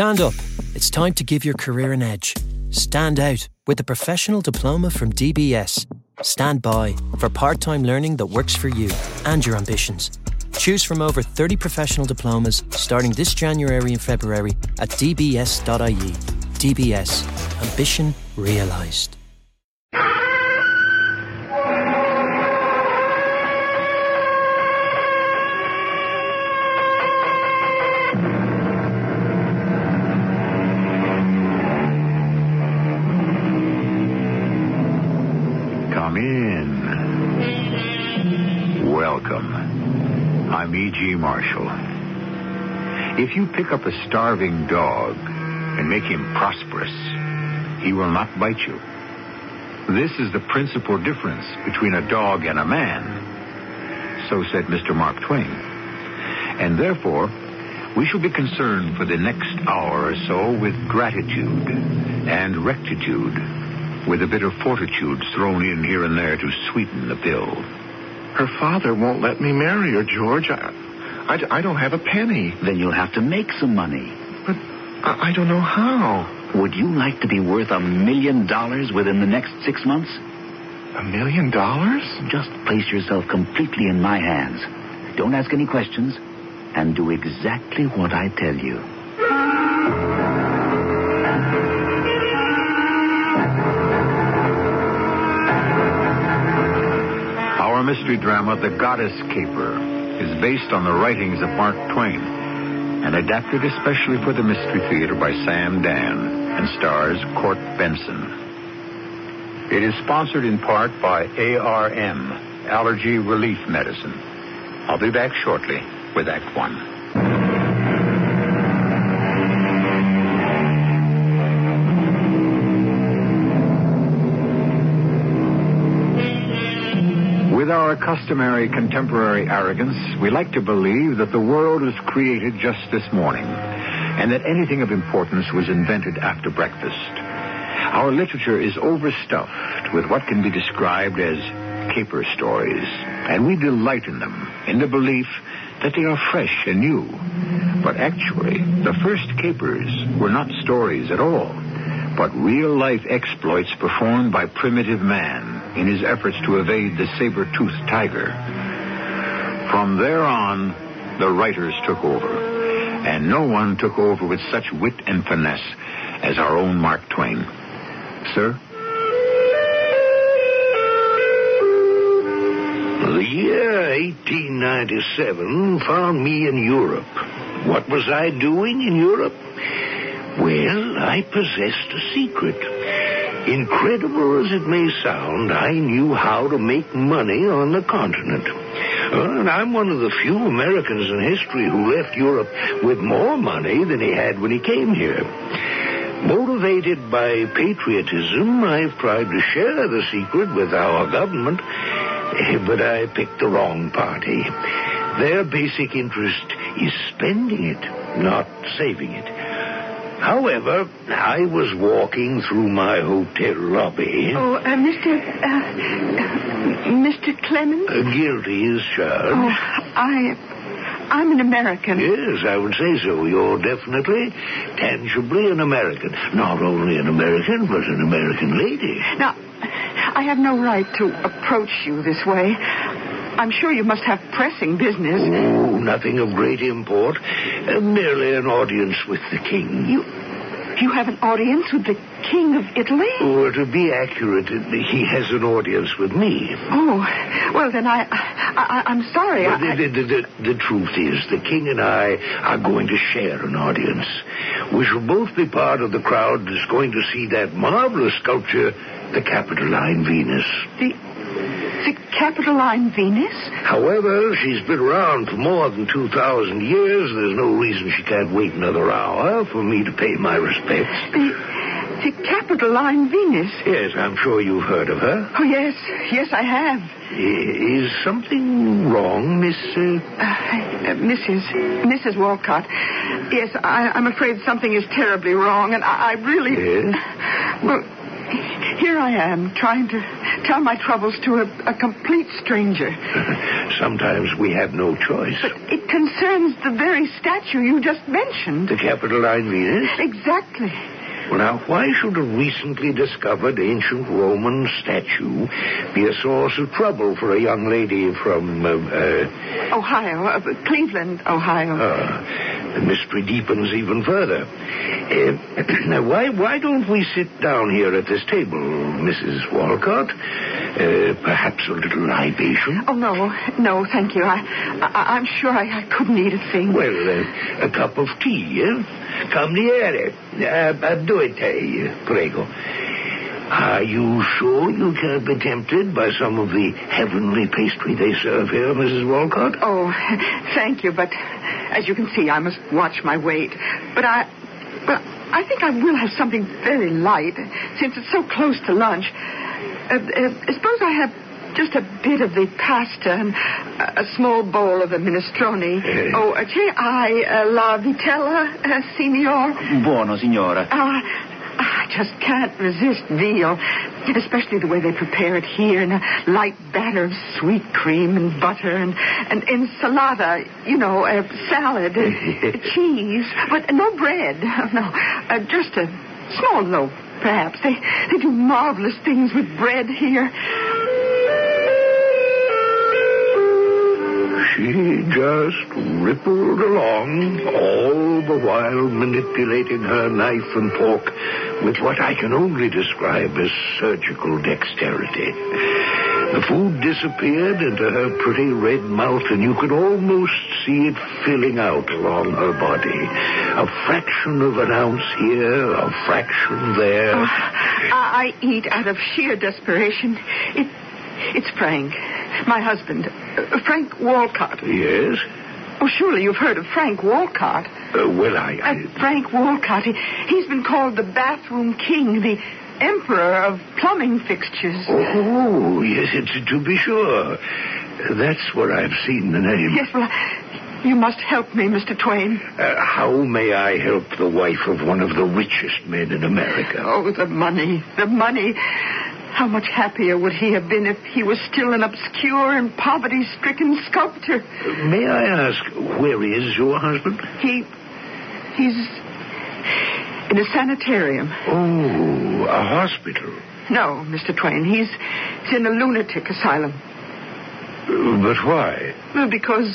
Stand up. It's time to give your career an edge. Stand out with a professional diploma from DBS. Stand by for part time learning that works for you and your ambitions. Choose from over 30 professional diplomas starting this January and February at dbs.ie. DBS Ambition Realised. Marshall. If you pick up a starving dog and make him prosperous, he will not bite you. This is the principal difference between a dog and a man. So said Mr. Mark Twain. And therefore, we shall be concerned for the next hour or so with gratitude and rectitude, with a bit of fortitude thrown in here and there to sweeten the pill. Her father won't let me marry her, George. I, I, I don't have a penny. Then you'll have to make some money. But I, I don't know how. Would you like to be worth a million dollars within the next six months? A million dollars? Just place yourself completely in my hands. Don't ask any questions, and do exactly what I tell you. Our mystery drama, The Goddess Caper, is based on the writings of Mark Twain and adapted especially for the Mystery Theater by Sam Dann and stars Court Benson. It is sponsored in part by ARM, Allergy Relief Medicine. I'll be back shortly with Act One. Customary contemporary arrogance, we like to believe that the world was created just this morning, and that anything of importance was invented after breakfast. Our literature is overstuffed with what can be described as caper stories, and we delight in them in the belief that they are fresh and new. But actually, the first capers were not stories at all, but real life exploits performed by primitive man in his efforts to evade the saber-toothed tiger. From there on, the writers took over, and no one took over with such wit and finesse as our own Mark Twain. Sir? The year 1897 found me in Europe. What was I doing in Europe? Well, I possessed a secret. Incredible as it may sound, I knew how to make money on the continent. Uh, and I'm one of the few Americans in history who left Europe with more money than he had when he came here. Motivated by patriotism, I've tried to share the secret with our government, eh, but I picked the wrong party. Their basic interest is spending it, not saving it. However, I was walking through my hotel lobby. Oh, uh, Mr. Uh, uh, Mr. Clemens? Uh, guilty as charged. Oh, I. I'm an American. Yes, I would say so. You're definitely, tangibly an American. Not only an American, but an American lady. Now, I have no right to approach you this way. I'm sure you must have pressing business. Oh, nothing of great import. Uh, merely an audience with the king. You. You have an audience with the King of Italy? Or to be accurate, he has an audience with me. Oh, well then I, I I'm sorry. I, the, the, the, the truth is, the king and I are going to share an audience. We shall both be part of the crowd that's going to see that marvelous sculpture, the Capitoline Venus. the the Capitoline Venus? However, she's been around for more than 2,000 years. There's no reason she can't wait another hour for me to pay my respects. The the Capitoline Venus? Yes, I'm sure you've heard of her. Oh yes, yes I have. Is something wrong, Miss... Uh... Uh, Mrs. Mrs. Walcott. Yes, I, I'm afraid something is terribly wrong, and I, I really. Yes? Well, here I am, trying to tell my troubles to a, a complete stranger. Sometimes we have no choice. But it concerns the very statue you just mentioned. The Capitoline Venus? Exactly. Well, now, why should a recently discovered ancient Roman statue be a source of trouble for a young lady from, uh, uh, Ohio, uh, Cleveland, Ohio. uh, the mystery deepens even further. Uh, now, why, why don't we sit down here at this table, Mrs. Walcott? Uh, perhaps a little libation? Oh, no, no, thank you. I, I, I'm sure I, I couldn't eat a thing. Well, uh, a cup of tea, eh? Cambiere. Uh, uh, due tè, prego. Are you sure you can't be tempted by some of the heavenly pastry they serve here, Mrs. Walcott? Oh, thank you, but as you can see, I must watch my weight. But I, well, I think I will have something very light, since it's so close to lunch. Uh, uh, suppose I have just a bit of the pasta and a, a small bowl of the minestrone. Eh. Oh, uh, che hai uh, la vitella, uh, signor? Buono, signora. Uh, I just can't resist veal, especially the way they prepare it here in a light batter of sweet cream and butter and, and ensalada, you know, uh, salad, uh, cheese, but no bread. No, uh, just a small loaf, perhaps. They, they do marvelous things with bread here. She just rippled along, all the while manipulating her knife and fork with what I can only describe as surgical dexterity. The food disappeared into her pretty red mouth, and you could almost see it filling out along her body. A fraction of an ounce here, a fraction there. Oh, I, I eat out of sheer desperation. It, it's Frank, my husband, uh, Frank Walcott. Yes? Oh, surely you've heard of Frank Walcott. Uh, well, I. Uh, Frank Walcott. He, he's been called the bathroom king, the emperor of plumbing fixtures. Oh, yes, it's to be sure. That's where I've seen the name. Yes, well, you must help me, Mr. Twain. Uh, how may I help the wife of one of the richest men in America? Oh, the money, the money. How much happier would he have been if he was still an obscure and poverty-stricken sculptor? May I ask, where is your husband? He, he's in a sanitarium. Oh, a hospital. No, Mr. Twain, he's, he's in a lunatic asylum. But why? Well, because,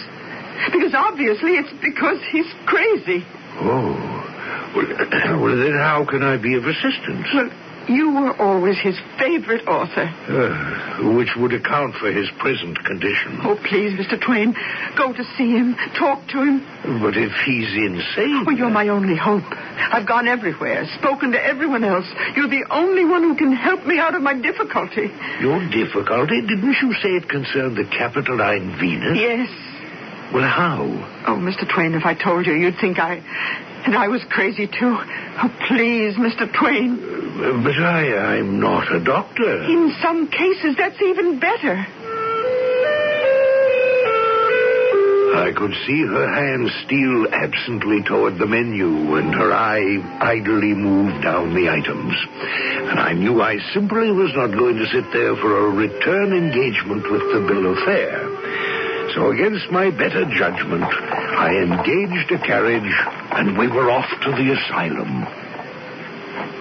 because obviously it's because he's crazy. Oh. Well, well, then how can I be of assistance? Well, you were always his favorite author. Uh, which would account for his present condition. Oh, please, Mr. Twain, go to see him, talk to him. But if he's insane. Well, you're my only hope. I've gone everywhere, spoken to everyone else. You're the only one who can help me out of my difficulty. Your difficulty? Didn't you say it concerned the Capitoline Venus? Yes. Well, how? Oh, Mr. Twain, if I told you, you'd think I that I was crazy too. Oh, please, Mr. Twain. Uh, But I, I'm not a doctor. In some cases, that's even better. I could see her hand steal absently toward the menu, and her eye idly move down the items. And I knew I simply was not going to sit there for a return engagement with the bill of fare. So, against my better judgment, I engaged a carriage, and we were off to the asylum.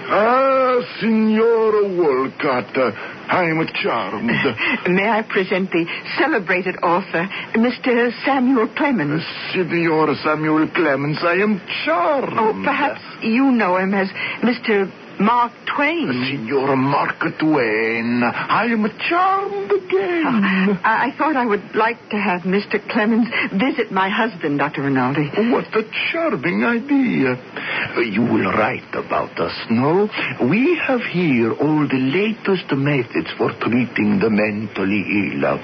Ah, Signora Wolcott, uh, I'm charmed. May I present the celebrated author, Mr. Samuel Clemens? Signor Samuel Clemens, I am charmed. Oh, perhaps you know him as Mr. Mark Twain. Signor Mark Twain, I am charmed again. I, I thought I would like to have Mr. Clemens visit my husband, Dr. Rinaldi. What a charming idea. You will write about us, no? We have here all the latest methods for treating the mentally ill.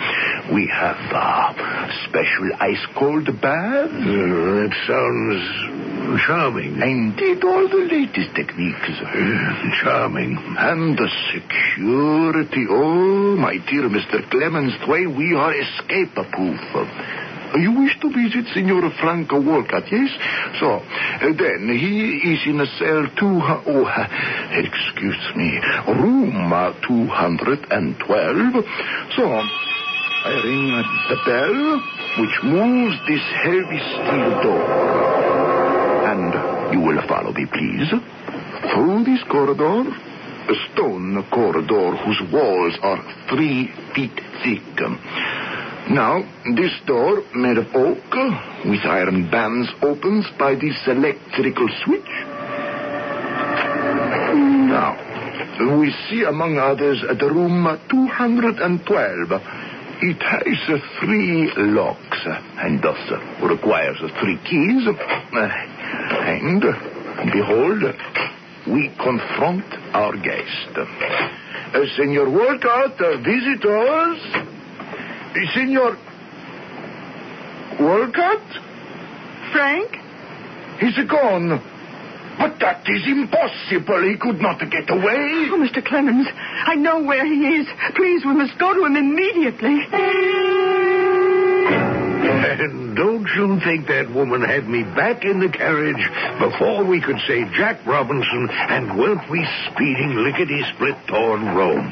We have uh, special ice cold baths. Uh, that sounds charming. Indeed, all the latest techniques. Charming. And the security. Oh, my dear Mr. Clemens Twain, we are escape proof. You wish to visit Signor Franco Walcott, yes? So, uh, then, he is in a cell two... Oh, uh, excuse me. Room uh, 212. So, I ring the bell, which moves this heavy steel door. You will follow me, please. Through this corridor, a stone corridor whose walls are three feet thick. Now, this door, made of oak, with iron bands, opens by this electrical switch. Now, we see, among others, the room 212. It has three locks, and thus requires three keys. And, behold, we confront our guest. Uh, Senor Walcott, uh, visitors. Senor Walcott? Frank? He's gone. But that is impossible. He could not get away. Oh, Mr. Clemens, I know where he is. Please, we must go to him immediately. And don't you think that woman had me back in the carriage before we could say Jack Robinson and weren't we speeding lickety-split toward Rome?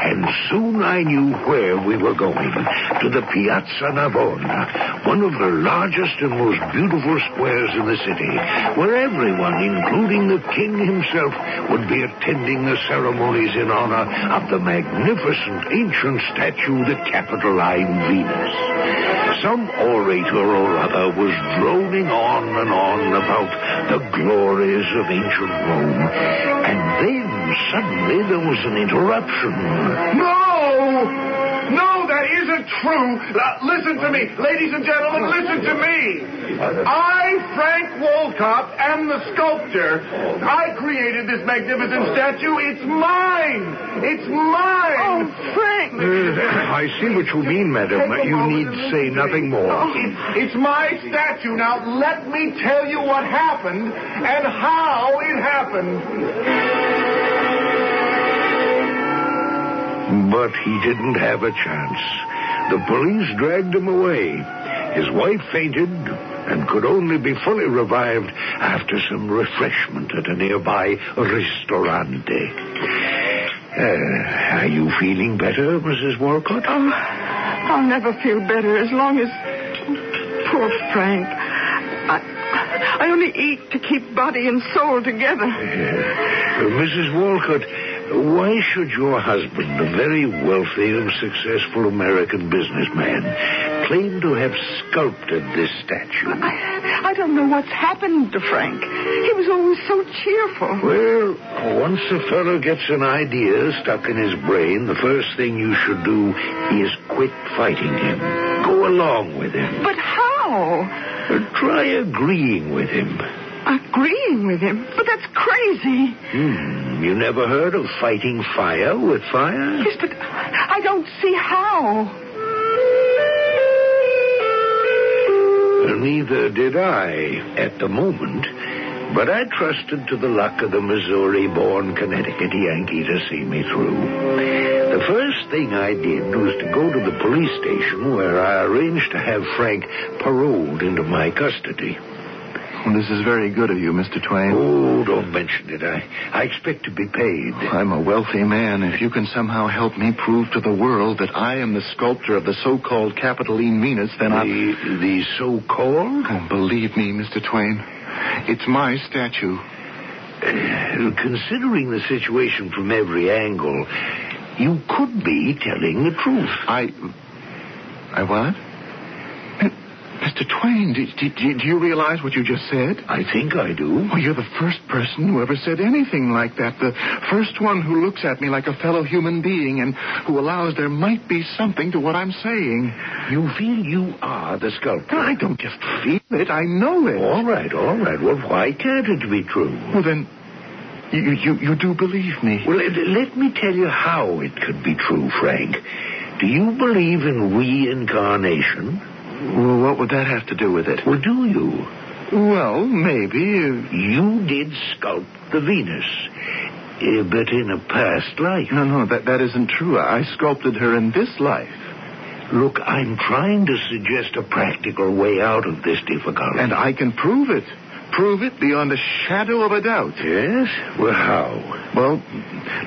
And soon I knew where we were going, to the Piazza Navona, one of the largest and most beautiful squares in the city, where everyone, including the king himself, would be attending the ceremonies in honor of the magnificent ancient statue, the Capitoline Venus. Some orator or other was droning on and on about the glories of ancient Rome. And then suddenly there was an interruption. No! No, isn't true. Uh, listen to me. Ladies and gentlemen, listen to me. I, Frank Wolcott, am the sculptor. I created this magnificent statue. It's mine. It's mine. Oh, Frank! Uh, I see what you mean, madam. You need say nothing more. It's, it's my statue. Now, let me tell you what happened and how it happened. But he didn't have a chance. The police dragged him away. His wife fainted and could only be fully revived after some refreshment at a nearby ristorante. Uh, are you feeling better, Mrs. Walcott? Oh, I'll never feel better as long as. Poor Frank. I, I only eat to keep body and soul together. Uh, Mrs. Walcott, why should your husband, a very wealthy and successful American businessman, claim to have sculpted this statue? I, I don't know what's happened to Frank. He was always so cheerful. Well, once a fellow gets an idea stuck in his brain, the first thing you should do is quit fighting him. Go along with him. But how? Try agreeing with him. Agreeing with him? But that's crazy. Hmm, you never heard of fighting fire with fire? Yes, but I don't see how. Neither did I at the moment, but I trusted to the luck of the Missouri-born Connecticut Yankee to see me through. The first thing I did was to go to the police station where I arranged to have Frank paroled into my custody. This is very good of you, Mr. Twain. Oh, don't mention it. I, I expect to be paid. I'm a wealthy man. If you can somehow help me prove to the world that I am the sculptor of the so-called Capitoline Venus, then I... The, the so-called? Oh, believe me, Mr. Twain, it's my statue. Uh, Considering the situation from every angle, you could be telling the truth. I... I what? Mr. Twain, do, do, do you realize what you just said? I think I do. Well, you're the first person who ever said anything like that. The first one who looks at me like a fellow human being and who allows there might be something to what I'm saying. You feel you are the sculptor. I don't just feel it, I know it. All right, all right. Well, why can't it be true? Well, then, you, you, you do believe me. Well, let me tell you how it could be true, Frank. Do you believe in reincarnation? Well, what would that have to do with it? Well, do you? Well, maybe. You did sculpt the Venus, uh, but in a past life. No, no, that, that isn't true. I sculpted her in this life. Look, I'm trying to suggest a practical way out of this difficulty. And I can prove it. Prove it beyond a shadow of a doubt. Yes? Well, how? Well,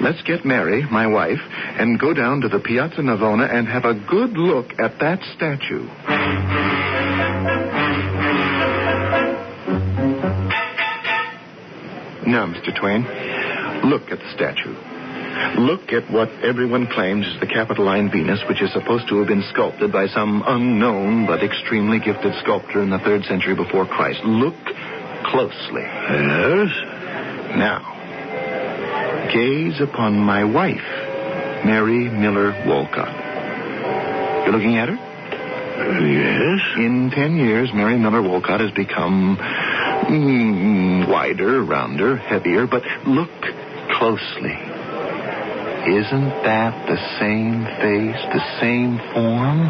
let's get Mary, my wife, and go down to the Piazza Navona and have a good look at that statue. Now, Mr. Twain, look at the statue. Look at what everyone claims is the Capitoline Venus, which is supposed to have been sculpted by some unknown but extremely gifted sculptor in the third century before Christ. Look closely. Yes? Now, gaze upon my wife, Mary Miller Walcott. You're looking at her? Yes? In ten years, Mary Miller Walcott has become mm, wider, rounder, heavier, but look closely. Isn't that the same face, the same form?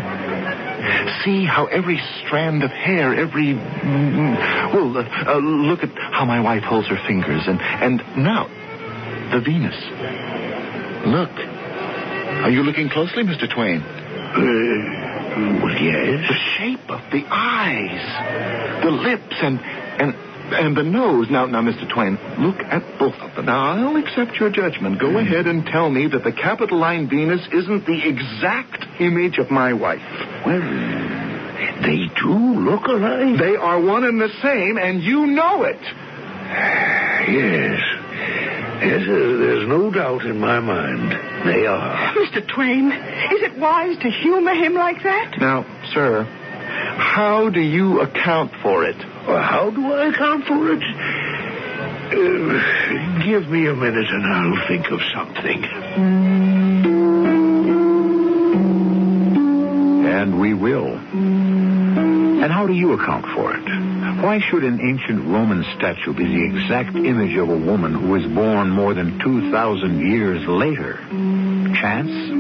See how every strand of hair, every. mm, Well, uh, uh, look at how my wife holds her fingers. And, and now, the Venus. Look. Are you looking closely, Mr. Twain? Uh, well, yes. The shape of the eyes, the lips, and and and the nose. Now, now, Mr. Twain, look at both of them. Now, I'll accept your judgment. Go ahead and tell me that the Capitoline Venus isn't the exact image of my wife. Well, they do look alike. They are one and the same, and you know it. Yes. Yes, uh, there's no doubt in my mind. They are. Mr. Twain, is it wise to humor him like that? Now, sir, how do you account for it? Well, how do I account for it? Uh, give me a minute and I'll think of something. And we will. And how do you account for it? Why should an ancient Roman statue be the exact image of a woman who was born more than 2,000 years later? Chance?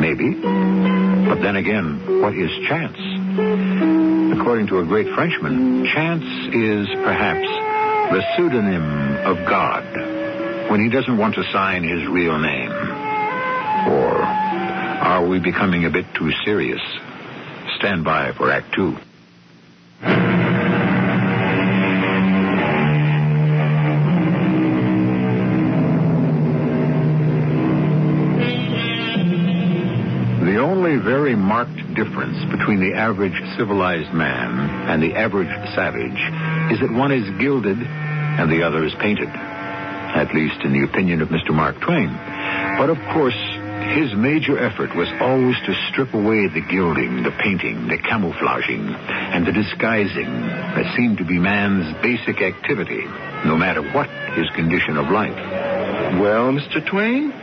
Maybe. But then again, what is chance? According to a great Frenchman, chance is perhaps the pseudonym of God when he doesn't want to sign his real name. Or are we becoming a bit too serious? Stand by for Act Two. Only very marked difference between the average civilized man and the average savage is that one is gilded and the other is painted. At least in the opinion of Mr. Mark Twain. But of course, his major effort was always to strip away the gilding, the painting, the camouflaging, and the disguising that seemed to be man's basic activity, no matter what his condition of life. Well, Mr. Twain,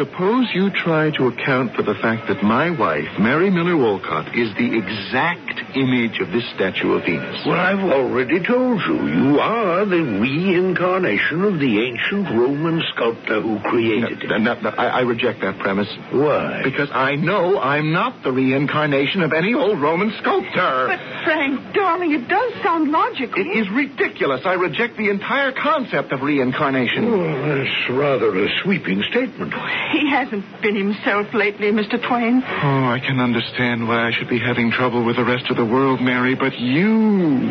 suppose you try to account for the fact that my wife, Mary Miller Wolcott, is the exact image of this statue of Venus. Well, I've already told you. You are the reincarnation of the ancient Roman sculptor who created No, it. no, no, I, I reject that premise. Why? Because I know I'm not the reincarnation of any old Roman sculptor. But, Frank, darling, it does sound logical. It is ridiculous. I reject the entire concept of reincarnation. Well, that's rather a sweeping statement. He hasn't been himself lately, Mr. Twain. Oh, I can understand why I should be having trouble with the rest of the world, Mary, but you.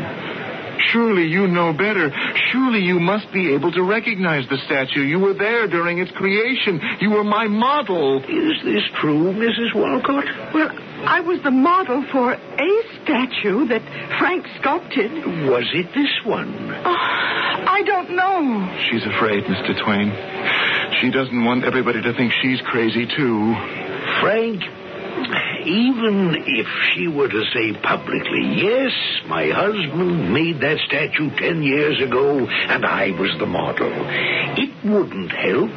Surely you know better. Surely you must be able to recognize the statue. You were there during its creation. You were my model. Is this true, Mrs. Walcott? Well, I was the model for a statue that Frank sculpted. Was it this one? Oh, I don't know. She's afraid, Mr. Twain. She doesn't want everybody to think she's crazy, too. Frank, even if she were to say publicly, yes, my husband made that statue ten years ago and I was the model, it wouldn't help.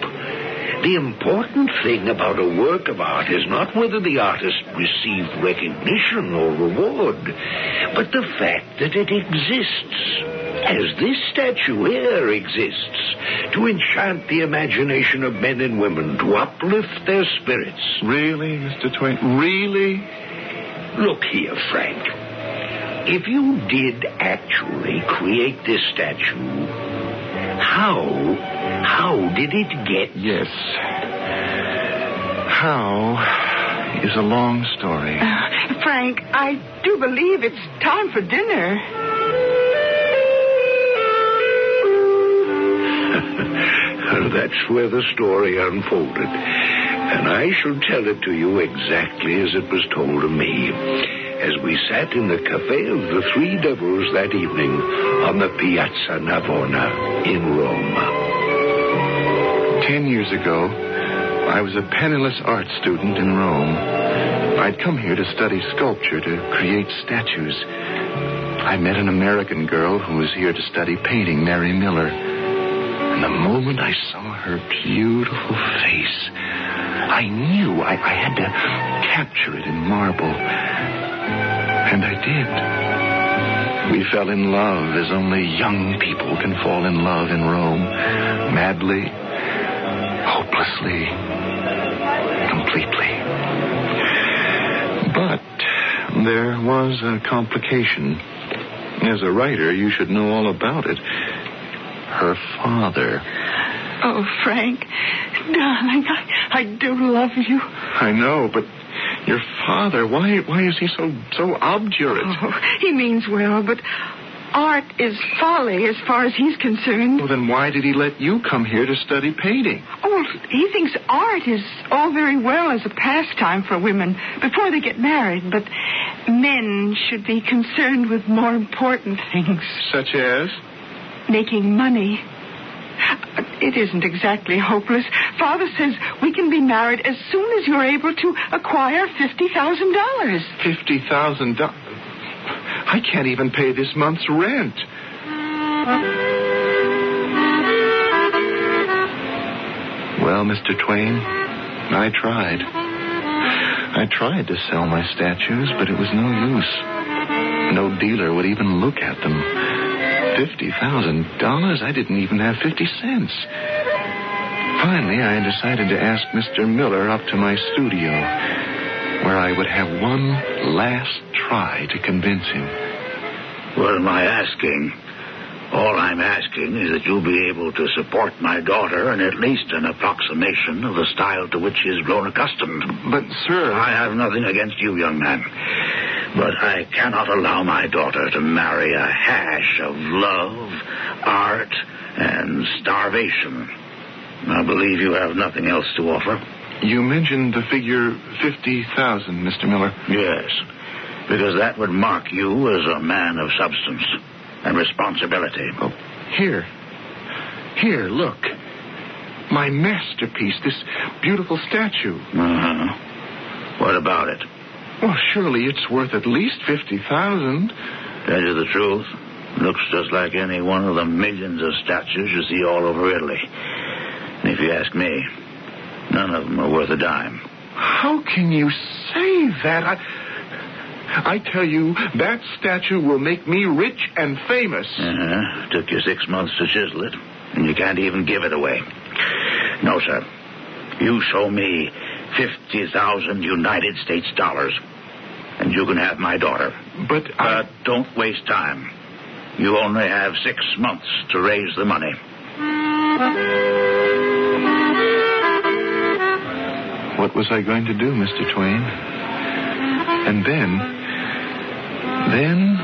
The important thing about a work of art is not whether the artist received recognition or reward, but the fact that it exists, as this statue here exists, to enchant the imagination of men and women, to uplift their spirits. Really, Mr. Twain? Really? Look here, Frank. If you did actually create this statue, how, how did it get? Yes. How? is a long story. Uh, Frank, I do believe it's time for dinner. That's where the story unfolded. And I shall tell it to you exactly as it was told to me. As we sat in the Cafe of the Three Devils that evening on the Piazza Navona in Rome. Ten years ago, I was a penniless art student in Rome. I'd come here to study sculpture, to create statues. I met an American girl who was here to study painting, Mary Miller. The moment I saw her beautiful face, I knew I, I had to capture it in marble. And I did. We fell in love as only young people can fall in love in Rome. Madly, hopelessly, completely. But there was a complication. As a writer, you should know all about it. Her father. Oh, Frank, darling, I, I do love you. I know, but your father, why why is he so so obdurate? Oh, he means well, but art is folly as far as he's concerned. Well, then why did he let you come here to study painting? Oh, he thinks art is all very well as a pastime for women before they get married, but men should be concerned with more important things. Such as? Making money. It isn't exactly hopeless. Father says we can be married as soon as you're able to acquire $50,000. $50,000? I can't even pay this month's rent. Well, Mr. Twain, I tried. I tried to sell my statues, but it was no use. No dealer would even look at them. $50,000? I didn't even have 50 cents. Finally, I decided to ask Mr. Miller up to my studio, where I would have one last try to convince him. What am I asking? All I'm asking is that you be able to support my daughter in at least an approximation of the style to which she has grown accustomed. But, sir. I have nothing against you, young man. But I cannot allow my daughter to marry a hash of love, art, and starvation. I believe you have nothing else to offer. You mentioned the figure 50,000, Mr. Miller. Yes, because that would mark you as a man of substance and responsibility. Oh, here. Here, look. My masterpiece, this beautiful statue. Uh-huh. What about it? Well, surely it's worth at least 50,000. Tell you the truth, looks just like any one of the millions of statues you see all over Italy. And if you ask me, none of them are worth a dime. How can you say that? I, I tell you, that statue will make me rich and famous. Uh-huh. Took you six months to chisel it, and you can't even give it away. No, sir. You show me 50,000 United States dollars, and you can have my daughter. But I... But don't waste time. You only have six months to raise the money. What was I going to do, Mr. Twain? And then. Then.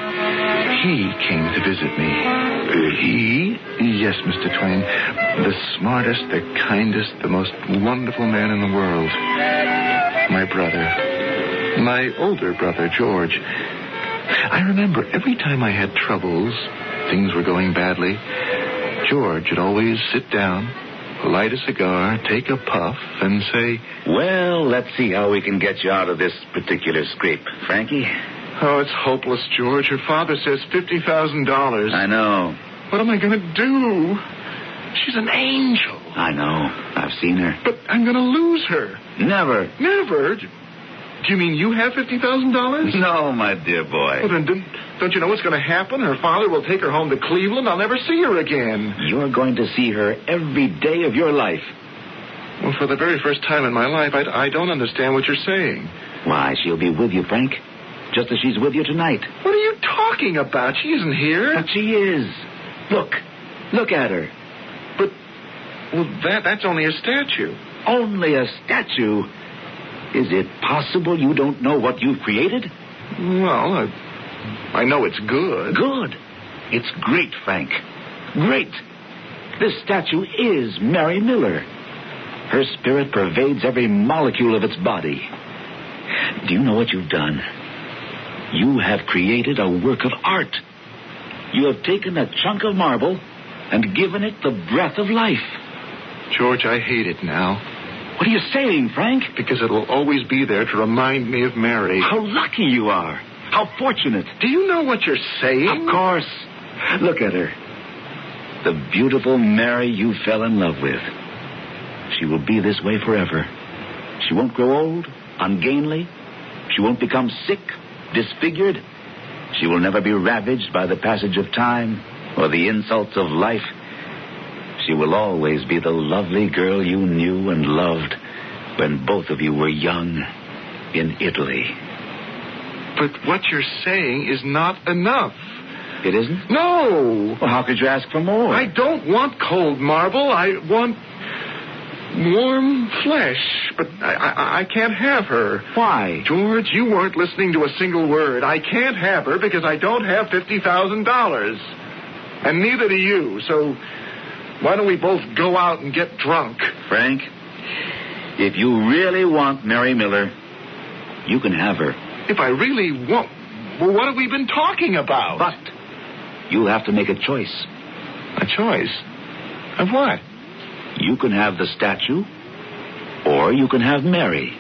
He came to visit me. Uh, he? Yes, Mr. Twain. The smartest, the kindest, the most wonderful man in the world. My brother. My older brother, George. I remember every time I had troubles, things were going badly, George would always sit down, light a cigar, take a puff, and say, Well, let's see how we can get you out of this particular scrape, Frankie. Oh, it's hopeless, George. Your father says $50,000. I know. What am I going to do? She's an angel. I know. I've seen her. But I'm going to lose her. Never. Never. Do you mean you have $50,000? No, my dear boy. Well, then don't, don't you know what's going to happen? Her father will take her home to Cleveland. I'll never see her again. You're going to see her every day of your life. Well, for the very first time in my life, I, I don't understand what you're saying. Why, she'll be with you, Frank. Just as she's with you tonight. What are you talking about? She isn't here. But she is. Look. Look at her. Well, that, that's only a statue. Only a statue. Is it possible you don't know what you've created? Well, I, I know it's good. Good. It's great, Frank. Great. This statue is Mary Miller. Her spirit pervades every molecule of its body. Do you know what you've done? You have created a work of art. You have taken a chunk of marble and given it the breath of life. George, I hate it now. What are you saying, Frank? Because it will always be there to remind me of Mary. How lucky you are. How fortunate. Do you know what you're saying? Of course. Look at her. The beautiful Mary you fell in love with. She will be this way forever. She won't grow old, ungainly. She won't become sick, disfigured. She will never be ravaged by the passage of time or the insults of life. She will always be the lovely girl you knew and loved when both of you were young in Italy. But what you're saying is not enough. It isn't? No! Well, how could you ask for more? I don't want cold marble. I want warm flesh. But I, I, I can't have her. Why? George, you weren't listening to a single word. I can't have her because I don't have $50,000. And neither do you. So why don't we both go out and get drunk? Frank, if you really want Mary Miller, you can have her. If I really want. Well, what have we been talking about? But you'll have to make a choice. A choice? Of what? You can have the statue, or you can have Mary.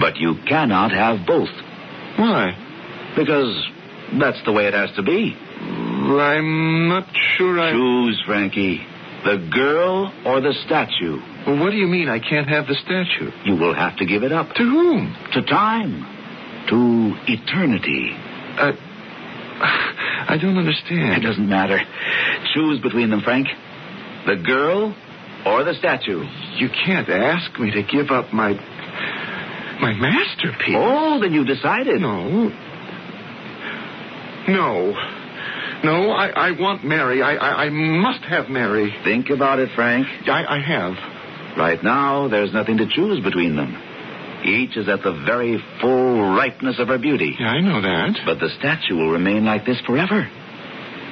But you cannot have both. Why? Because that's the way it has to be. I'm not sure I. Choose, Frankie. The girl or the statue. Well, what do you mean I can't have the statue? You will have to give it up. To whom? To time. To eternity. Uh, I don't understand. It doesn't matter. Choose between them, Frank. The girl or the statue. You can't ask me to give up my. my masterpiece. Oh, then you decided. No. No. No, I, I want Mary. I, I, I must have Mary. Think about it, Frank. I, I have. Right now, there's nothing to choose between them. Each is at the very full ripeness of her beauty. Yeah, I know that. But the statue will remain like this forever.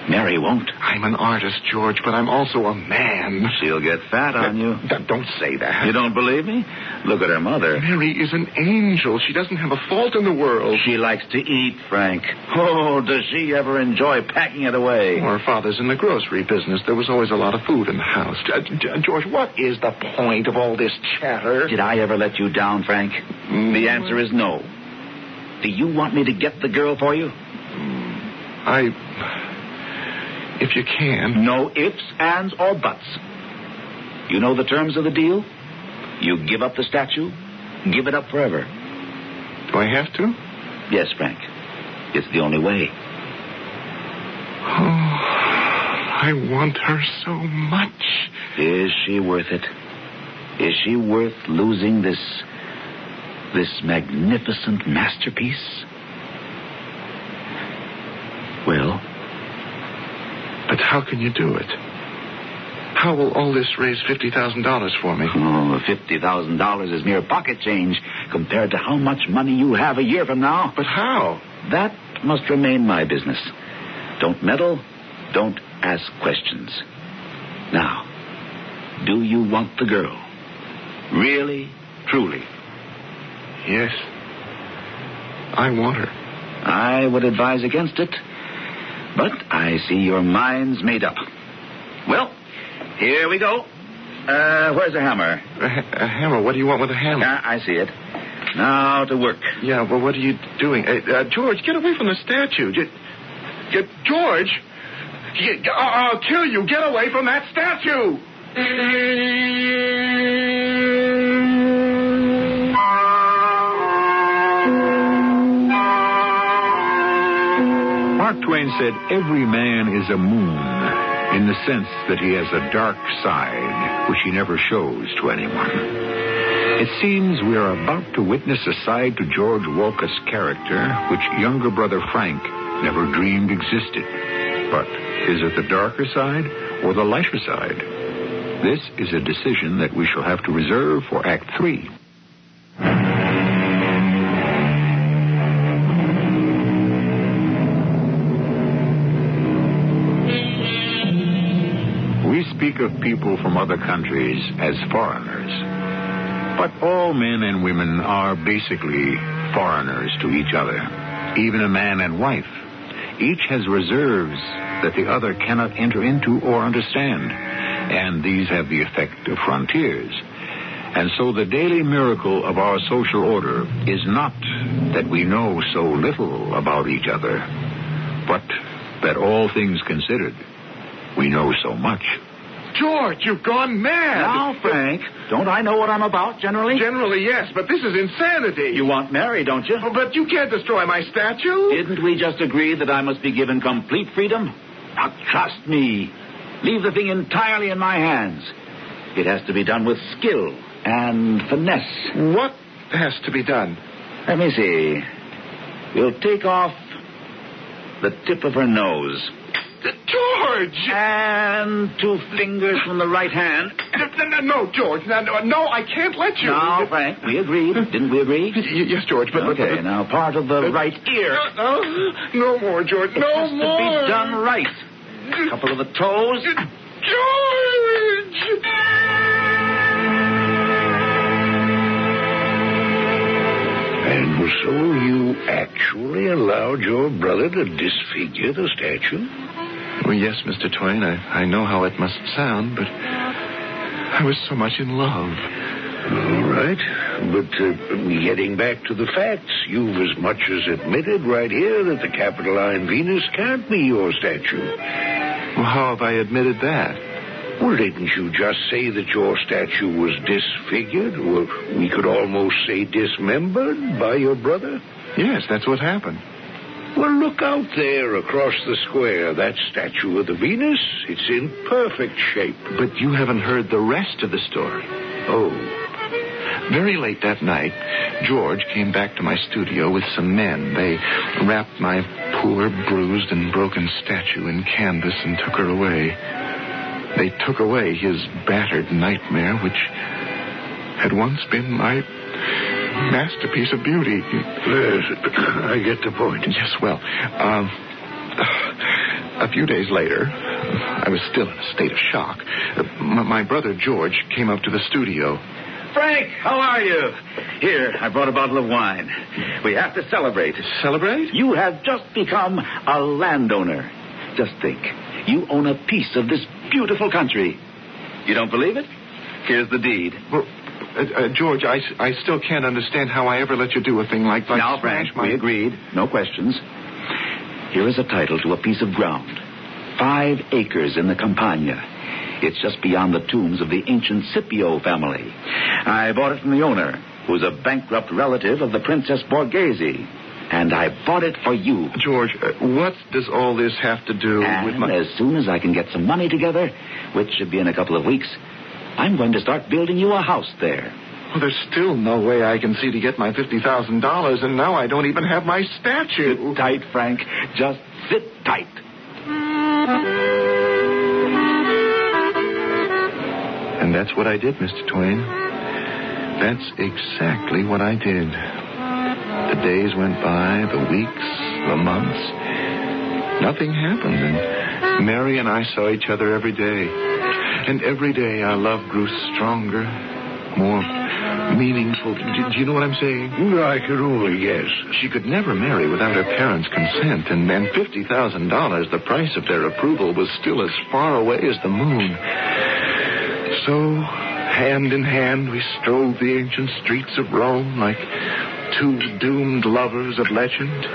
Mary won't. I'm an artist, George, but I'm also a man. She'll get fat on you. Don't say that. You don't believe me? Look at her mother. Mary is an angel. She doesn't have a fault in the world. She likes to eat, Frank. Oh, does she ever enjoy packing it away? Our father's in the grocery business. There was always a lot of food in the house. Uh, J- George, what is the point of all this chatter? Did I ever let you down, Frank? The answer is no. Do you want me to get the girl for you? I. If you can. No ifs, ands, or buts. You know the terms of the deal? You give up the statue, give it up forever. Do I have to? Yes, Frank. It's the only way. Oh, I want her so much. Is she worth it? Is she worth losing this. this magnificent masterpiece? Well, But how can you do it? How will all this raise $50,000 for me? oh, $50,000 is mere pocket change compared to how much money you have a year from now. But how? That must remain my business. Don't meddle. Don't ask questions. Now, do you want the girl? Really? Truly? Yes. I want her. I would advise against it. But I see your mind's made up. Well, here we go. Uh, where's the hammer? A, ha- a hammer? What do you want with a hammer? Ah, I see it. Now to work. Yeah, well, what are you doing? Uh, uh, George, get away from the statue. Get, get, George! Get, I'll kill you. Get away from that statue! Twain said, Every man is a moon, in the sense that he has a dark side which he never shows to anyone. It seems we are about to witness a side to George Walker's character which younger brother Frank never dreamed existed. But is it the darker side or the lighter side? This is a decision that we shall have to reserve for Act Three. Speak of people from other countries as foreigners. But all men and women are basically foreigners to each other, even a man and wife. Each has reserves that the other cannot enter into or understand, and these have the effect of frontiers. And so the daily miracle of our social order is not that we know so little about each other, but that all things considered, we know so much. George, you've gone mad. Now, Frank, don't I know what I'm about generally? Generally, yes, but this is insanity. You want Mary, don't you? Oh, but you can't destroy my statue. Didn't we just agree that I must be given complete freedom? Now, trust me. Leave the thing entirely in my hands. It has to be done with skill and finesse. What has to be done? Let me see. We'll take off the tip of her nose. George! And two fingers from the right hand. No, no, no, George. No, no, no, I can't let you. Now, Frank, we agreed. Didn't we agree? Y- yes, George, but... but- Okay, but- now part of the right ear. No, no more, George. It No has more. to be done right. A couple of the toes. George! And so you actually allowed your brother to disfigure the statue? Well, yes, Mr. Twain. I, I know how it must sound, but I was so much in love. All right. But uh, getting back to the facts, you've as much as admitted right here that the Capitoline Venus can't be your statue. Well, how have I admitted that? Well, didn't you just say that your statue was disfigured, or we could almost say dismembered by your brother? Yes, that's what happened. Well, look out there across the square. That statue of the Venus, it's in perfect shape. But you haven't heard the rest of the story. Oh, Very late that night, George came back to my studio with some men. They wrapped my poor, bruised, and broken statue in canvas and took her away. They took away his battered nightmare, which had once been my masterpiece of beauty. yes, I get the point. Yes, well, um, a few days later, I was still in a state of shock. Uh, my, my brother George came up to the studio. Frank, how are you? Here, I brought a bottle of wine. We have to celebrate. Celebrate? You have just become a landowner. Just think. You own a piece of this beautiful country. You don't believe it? Here's the deed. Well, uh, uh, George, I, I still can't understand how I ever let you do a thing like that. now, Frank, we agreed. No questions. Here is a title to a piece of ground. Five acres in the Campagna. It's just beyond the tombs of the ancient Scipio family. I bought it from the owner, who's a bankrupt relative of the Princess Borghese. And I bought it for you. George, uh, what does all this have to do with And my... as soon as I can get some money together, which should be in a couple of weeks, I'm going to start building you a house there. Well, there's still no way I can see to get my $50,000, and now I don't even have my statue. Sit tight, Frank. Just sit tight. And that's what I did, Mr. Twain. That's exactly what I did. The days went by, the weeks, the months. Nothing happened, and Mary and I saw each other every day. And every day our love grew stronger, more meaningful. Do, do you know what I'm saying? I could only guess. She could never marry without her parents' consent, and, and $50,000, the price of their approval, was still as far away as the moon. So, hand in hand, we strode the ancient streets of Rome like two doomed lovers of legend.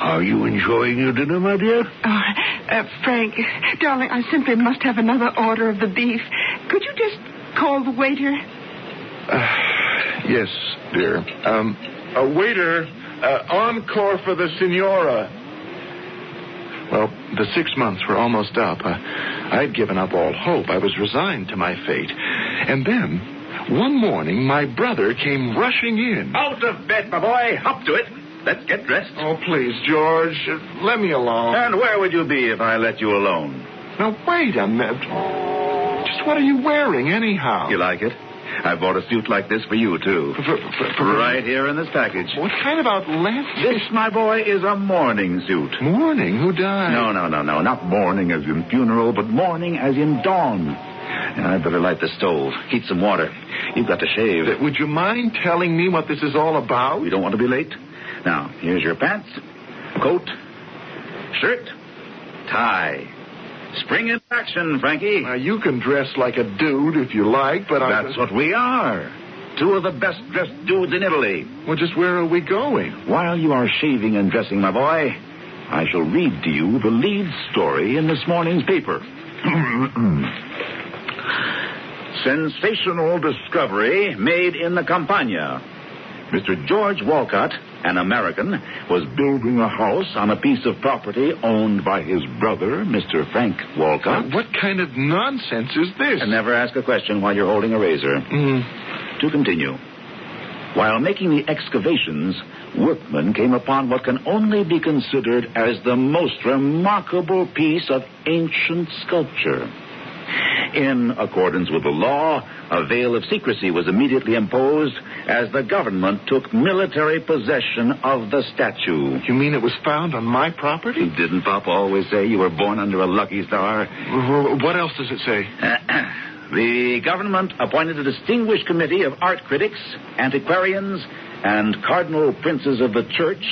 Are you enjoying your dinner, my dear? Oh, uh, Frank, darling, I simply must have another order of the beef. Could you just call the waiter? Yes, dear. Um, a waiter, uh, encore for the senora. Well, the six months were almost up. Uh, I'd given up all hope. I was resigned to my fate. And then, one morning, my brother came rushing in. Out of bed, my boy. Up to it. Let's get dressed. Oh, please, George, let me alone. And where would you be if I let you alone? Now, wait a minute. Just what are you wearing, anyhow? You like it? I bought a suit like this for you, too. For- for- for- Right here in this package. What kind of outlandish... This, my boy, is a mourning suit. Morning? Who died? No, no, no, no. Not mourning as in funeral, but mourning as in dawn. I'd better light the stove, heat some water. You've got to shave. Would you mind telling me what this is all about? We don't want to be late. Now, here's your pants, coat, shirt, tie. Spring into action, Frankie. Now, you can dress like a dude if you like, but I... That's what we are. Two of the best dressed dudes in Italy. Well, just where are we going? While you are shaving and dressing, my boy, I shall read to you the lead story in this morning's paper. Sensational discovery made in the Campagna. Mr. George Walcott, an American, was building a house on a piece of property owned by his brother, Mr. Frank Walcott. Now, what kind of nonsense is this? And never ask a question while you're holding a razor. Mm, To continue. While making the excavations, workmen came upon what can only be considered as the most remarkable piece of ancient sculpture. In accordance with the law, a veil of secrecy was immediately imposed as the government took military possession of the statue. you mean it was found on my property? Didn't Papa always say you were born under a lucky star? What else does it say? the government appointed a distinguished committee of art critics, antiquarians, and cardinal princes of the church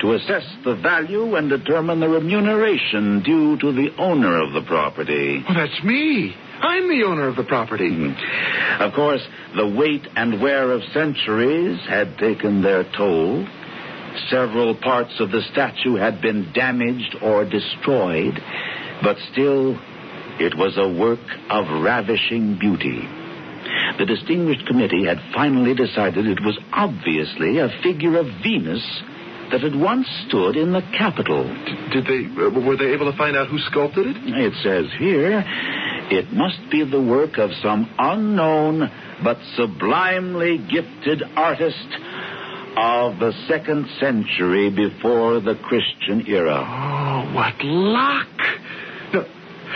to assess the value and determine the remuneration due to the owner of the property. Well, that's me. I'm the owner of the property. Hmm. Of course, the weight and wear of centuries had taken their toll. Several parts of the statue had been damaged or destroyed, but still, it was a work of ravishing beauty. The distinguished committee had finally decided it was obviously a figure of Venus that had once stood in the Capitol. Did they, uh, were they able to find out who sculpted it? It says here, it must be the work of some unknown but sublimely gifted artist of the second century before the Christian era. Oh, what luck! No,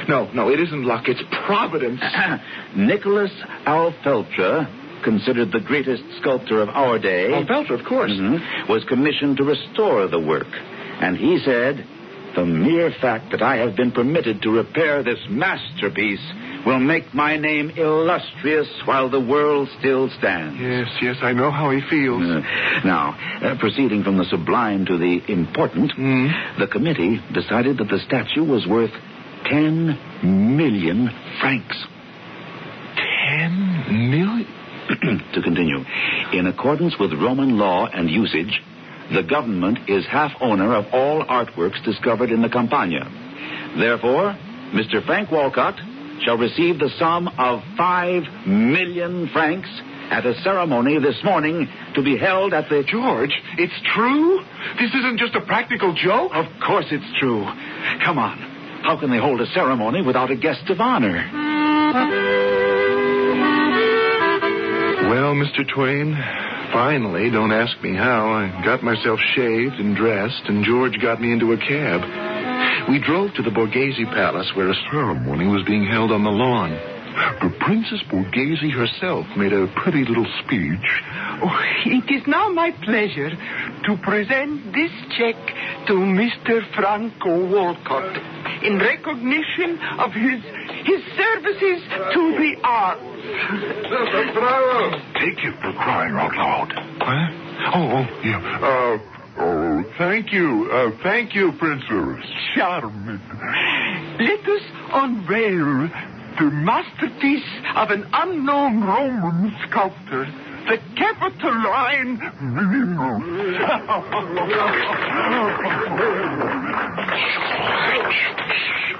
no, no, it isn't luck. It's providence. Nicholas Alfeltra, considered the greatest sculptor of our day, Oh, Belter, of course. Mhm, was commissioned to restore the work. And he said, the mere fact that I have been permitted to repair this masterpiece will make my name illustrious while the world still stands. Yes, yes, I know how he feels. Uh, now, uh, proceeding from the sublime to the important, Mm. the committee decided that the statue was worth 10 million francs. Ten million? to continue, in accordance with Roman law and usage, the government is half owner of all artworks discovered in the Campagna. Therefore, Mr. Frank Walcott shall receive the sum of five million francs at a ceremony this morning to be held at the. George, it's true? This isn't just a practical joke? Of course it's true. Come on. How can they hold a ceremony without a guest of honor? Well, Mr. Twain, finally, don't ask me how, I got myself shaved and dressed, and George got me into a cab. We drove to the Borghese Palace where a ceremony was being held on the lawn. The Princess Borghese herself made a pretty little speech. Oh, it is now my pleasure to present this check to Mr. Franco Walcott in recognition of his his services to the arts. Take it for crying out loud. Huh? Oh, oh, yeah. Uh, oh, thank you. Uh, thank you, Princess. Charming. Let us unveil the masterpiece of an unknown Roman sculptor, the Capitoline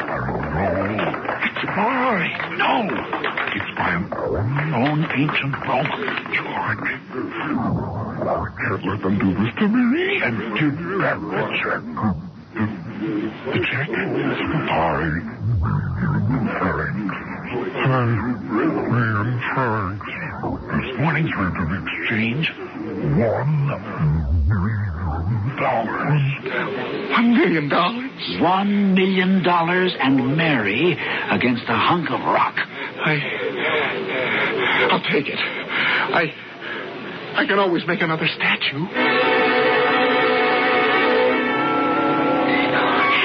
It's It's my unknown ancient Roman. George. I can't let them do this to me. And give back the check. The, the check? Five million francs. This morning's rate of exchange, one million dollars. One million dollars? One million dollars and Mary against a hunk of rock. I. I'll take it. I. I can always make another statue.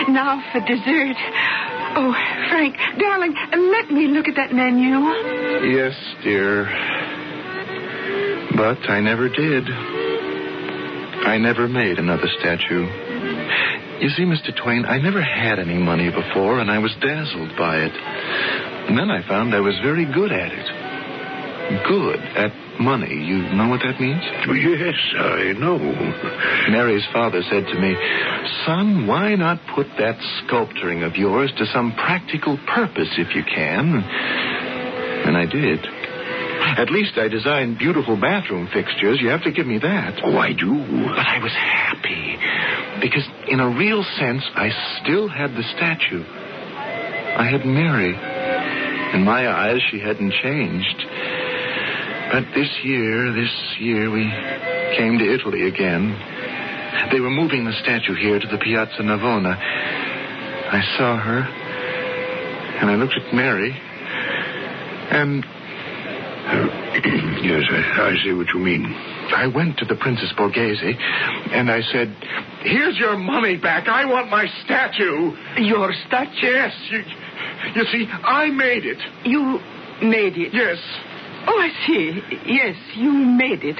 Now for dessert. Oh, Frank, darling, let me look at that menu. Yes, dear. But I never did. I never made another statue. You see, Mr. Twain, I never had any money before, and I was dazzled by it. And then I found I was very good at it. Good at money. You know what that means? Yes, I know. Mary's father said to me, Son, why not put that sculpturing of yours to some practical purpose if you can? And I did. At least I designed beautiful bathroom fixtures. You have to give me that. Oh, I do. But I was happy because, in a real sense, I still had the statue. I had Mary. In my eyes, she hadn't changed. But this year, this year, we came to Italy again. They were moving the statue here to the Piazza Navona. I saw her, and I looked at Mary, and yes, I, I see what you mean. I went to the Princess Borghese, and I said, Here's your money back. I want my statue. Your statue? Yes, you, you see, I made it. You made it? Yes. Oh, I see. Yes, you made it.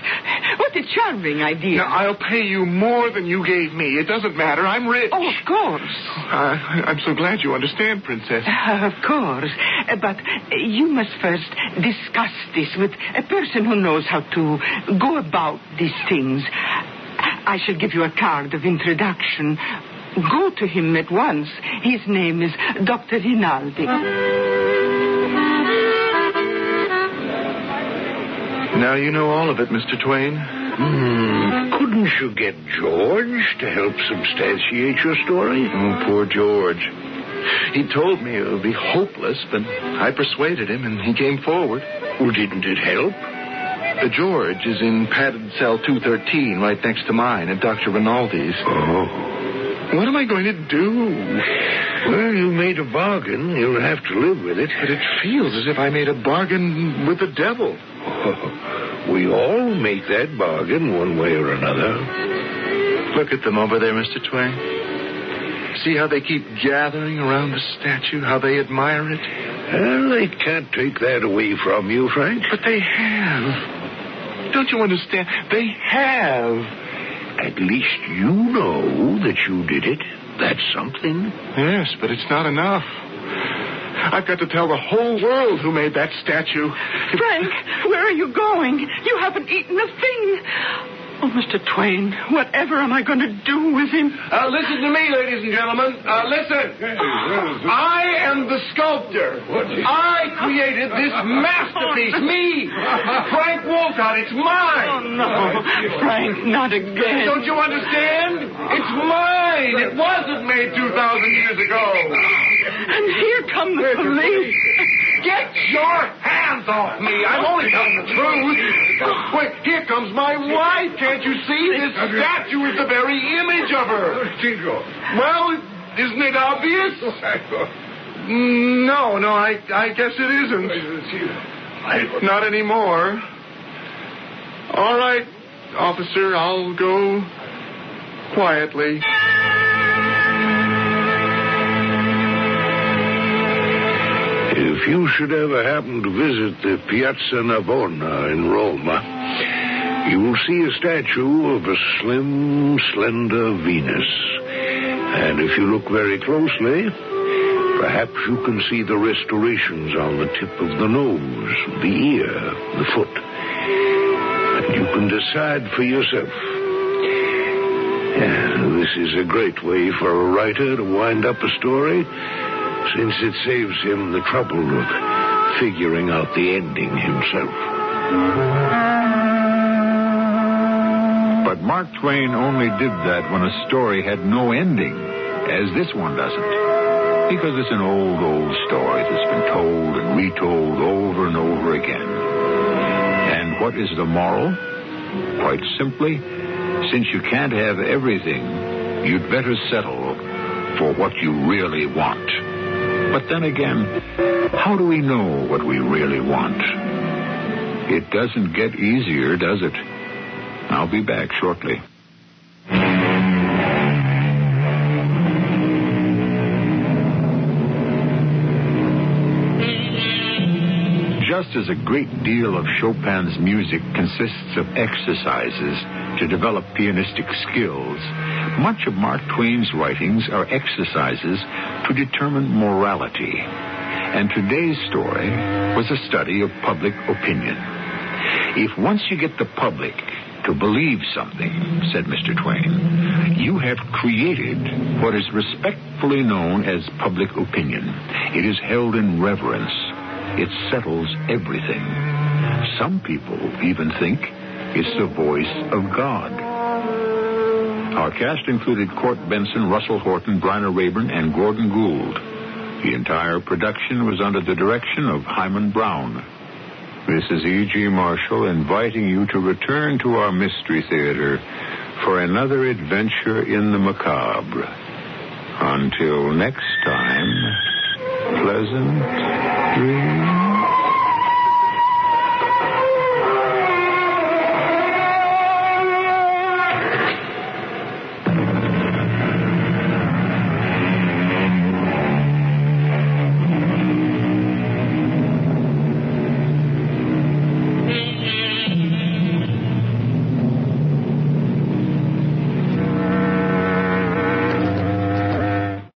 What a charming idea. Now, I'll pay you more than you gave me. It doesn't matter. I'm rich. Oh, of course. I, I'm so glad you understand, Princess. Uh, of course. Uh, but you must first discuss this with a person who knows how to go about these things. I shall give you a card of introduction. Go to him at once. His name is Dr. Rinaldi. Now you know all of it, Mr. Twain. Hmm, couldn't you get George to help substantiate your story? Oh, poor George. He told me it would be hopeless, but I persuaded him, and he came forward. Well, didn't it help? The George is in padded cell 213, right next to mine, at Dr. Rinaldi's. Oh. What am I going to do? Well, you made a bargain. You'll have to live with it. But it feels as if I made a bargain with the devil. we all make that bargain one way or another. Look at them over there, Mr. Twain. See how they keep gathering around the statue, how they admire it? Well, they can't take that away from you, Frank. But they have. Don't you understand? They have. At least you know that you did it. That's something. Yes, but it's not enough. I've got to tell the whole world who made that statue. Frank, where are you going? You haven't eaten a thing. Oh, Mr. Twain, whatever am I going to do with him? Uh, listen to me, ladies and gentlemen. Uh, listen. I am the sculptor. I created this masterpiece. Me, Frank Walcott. It's mine. Oh, no. Frank, not again. Don't you understand? It's mine. It wasn't made 2,000 years ago. And here come the police. Get your hands off me. I'm only telling the truth. Wait, here comes my wife. Can't you see? This statue is the very image of her. Well, isn't it obvious? Mm, no, no, I, I guess it isn't. Not anymore. All right, officer, I'll go quietly. If you should ever happen to visit the Piazza Navona in Rome, you will see a statue of a slim, slender Venus. And if you look very closely, perhaps you can see the restorations on the tip of the nose, the ear, the foot. And you can decide for yourself. Yeah, this is a great way for a writer to wind up a story, since it saves him the trouble of figuring out the ending himself. But Mark Twain only did that when a story had no ending, as this one doesn't. Because it's an old, old story that's been told and retold over and over again. And what is the moral? Quite simply, since you can't have everything, you'd better settle for what you really want. But then again, how do we know what we really want? It doesn't get easier, does it? I'll be back shortly. Just as a great deal of Chopin's music consists of exercises, to develop pianistic skills, much of Mark Twain's writings are exercises to determine morality. And today's story was a study of public opinion. If once you get the public to believe something, said Mr. Twain, you have created what is respectfully known as public opinion. It is held in reverence. It settles everything. Some people even think it's the voice of God. Our cast included Court Benson, Russell Horton, Bryna Raeburn, and Gordon Gould. The entire production was under the direction of Himan Brown. This is E.G. Marshall inviting you to return to our Mystery Theater for another adventure in the macabre. Until next time, pleasant dreams.